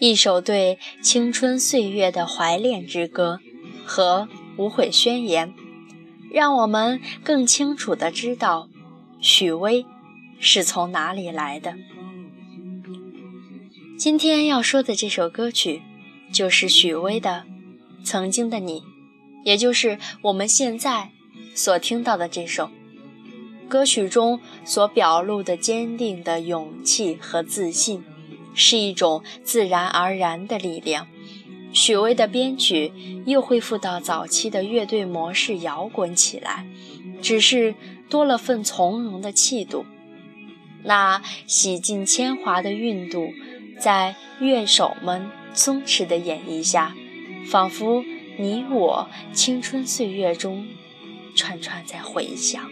一首对青春岁月的怀恋之歌和无悔宣言，让我们更清楚地知道许巍是从哪里来的。今天要说的这首歌曲，就是许巍的《曾经的你》，也就是我们现在所听到的这首歌曲中所表露的坚定的勇气和自信。是一种自然而然的力量。许巍的编曲又恢复到早期的乐队模式，摇滚起来，只是多了份从容的气度。那洗尽铅华的韵度，在乐手们松弛的演绎下，仿佛你我青春岁月中串串在回响。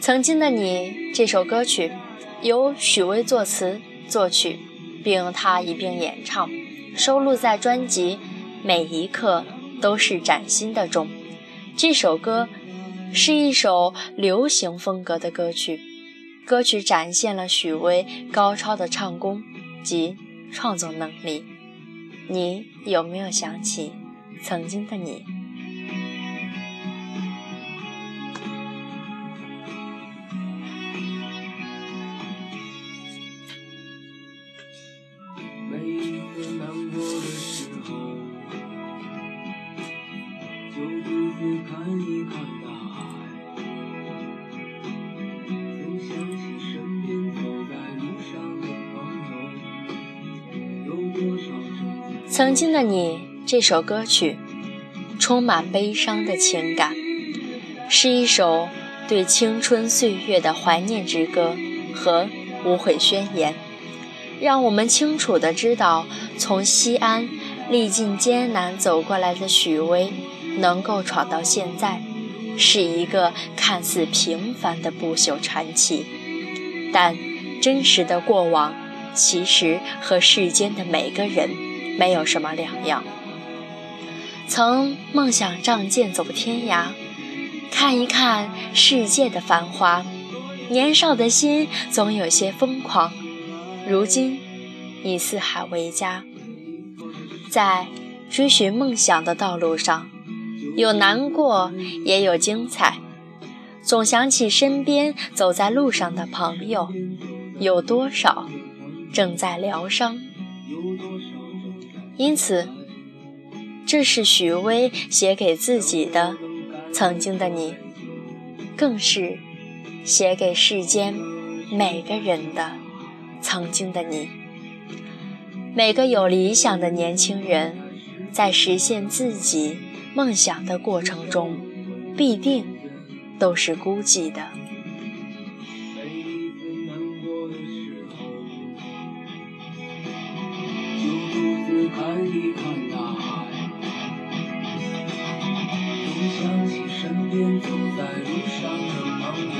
曾经的你这首歌曲，由许巍作词作曲，并他一并演唱，收录在专辑《每一刻都是崭新的》中。这首歌是一首流行风格的歌曲，歌曲展现了许巍高超的唱功及创作能力。你有没有想起曾经的你？曾经的你这首歌曲，充满悲伤的情感，是一首对青春岁月的怀念之歌和无悔宣言，让我们清楚地知道，从西安历尽艰难走过来的许巍，能够闯到现在，是一个看似平凡的不朽传奇，但真实的过往，其实和世间的每个人。没有什么两样。曾梦想仗剑走天涯，看一看世界的繁华。年少的心总有些疯狂。如今以四海为家，在追寻梦想的道路上，有难过也有精彩。总想起身边走在路上的朋友，有多少正在疗伤？因此，这是许巍写给自己的曾经的你，更是写给世间每个人的曾经的你。每个有理想的年轻人，在实现自己梦想的过程中，必定都是孤寂的。看一看大海，总想起身边走在路上的朋友，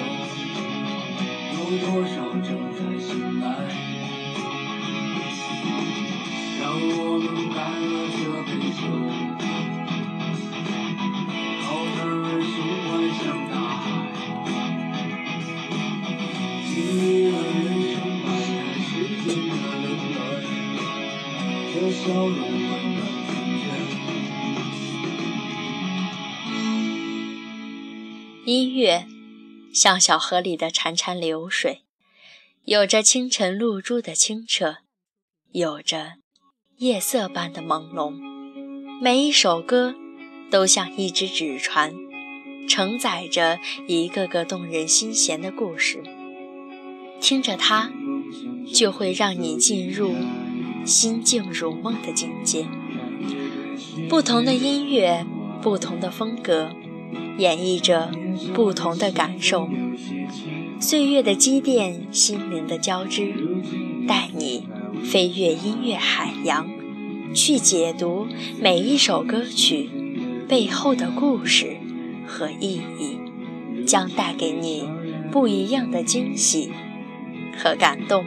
有多少正在醒来？让我们干了这杯酒，暖，这笑容。音乐像小河里的潺潺流水，有着清晨露珠的清澈，有着夜色般的朦胧。每一首歌都像一只纸船，承载着一个个动人心弦的故事。听着它，就会让你进入心静如梦的境界。不同的音乐，不同的风格。演绎着不同的感受，岁月的积淀，心灵的交织，带你飞越音乐海洋，去解读每一首歌曲背后的故事和意义，将带给你不一样的惊喜和感动。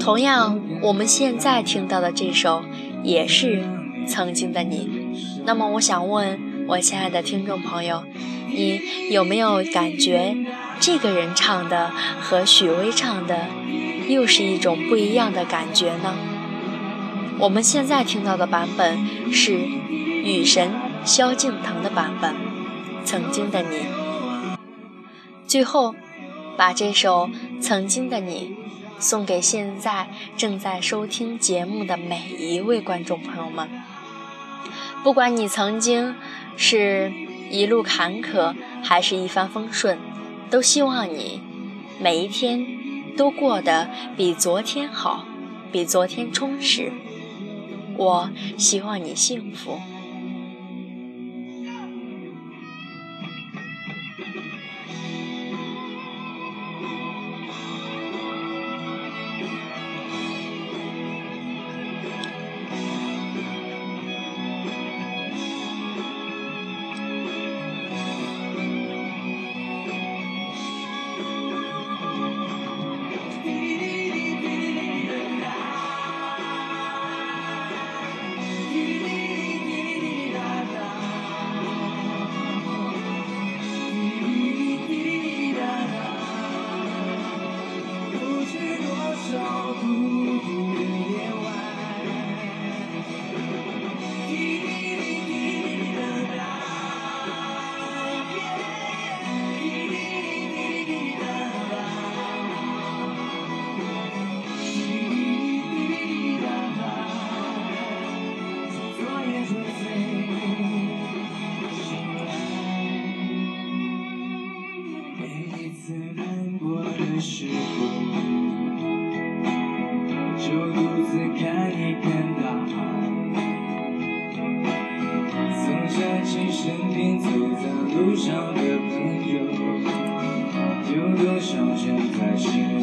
同样，我们现在听到的这首也是曾经的你。那么，我想问我亲爱的听众朋友，你有没有感觉这个人唱的和许巍唱的又是一种不一样的感觉呢？我们现在听到的版本是雨神萧敬腾的版本，《曾经的你》。最后，把这首《曾经的你》送给现在正在收听节目的每一位观众朋友们。不管你曾经是一路坎坷，还是一帆风顺，都希望你每一天都过得比昨天好，比昨天充实。我希望你幸福。时候，就独自看一看大海。曾想起身边走在路上的朋友，有多少人在醒？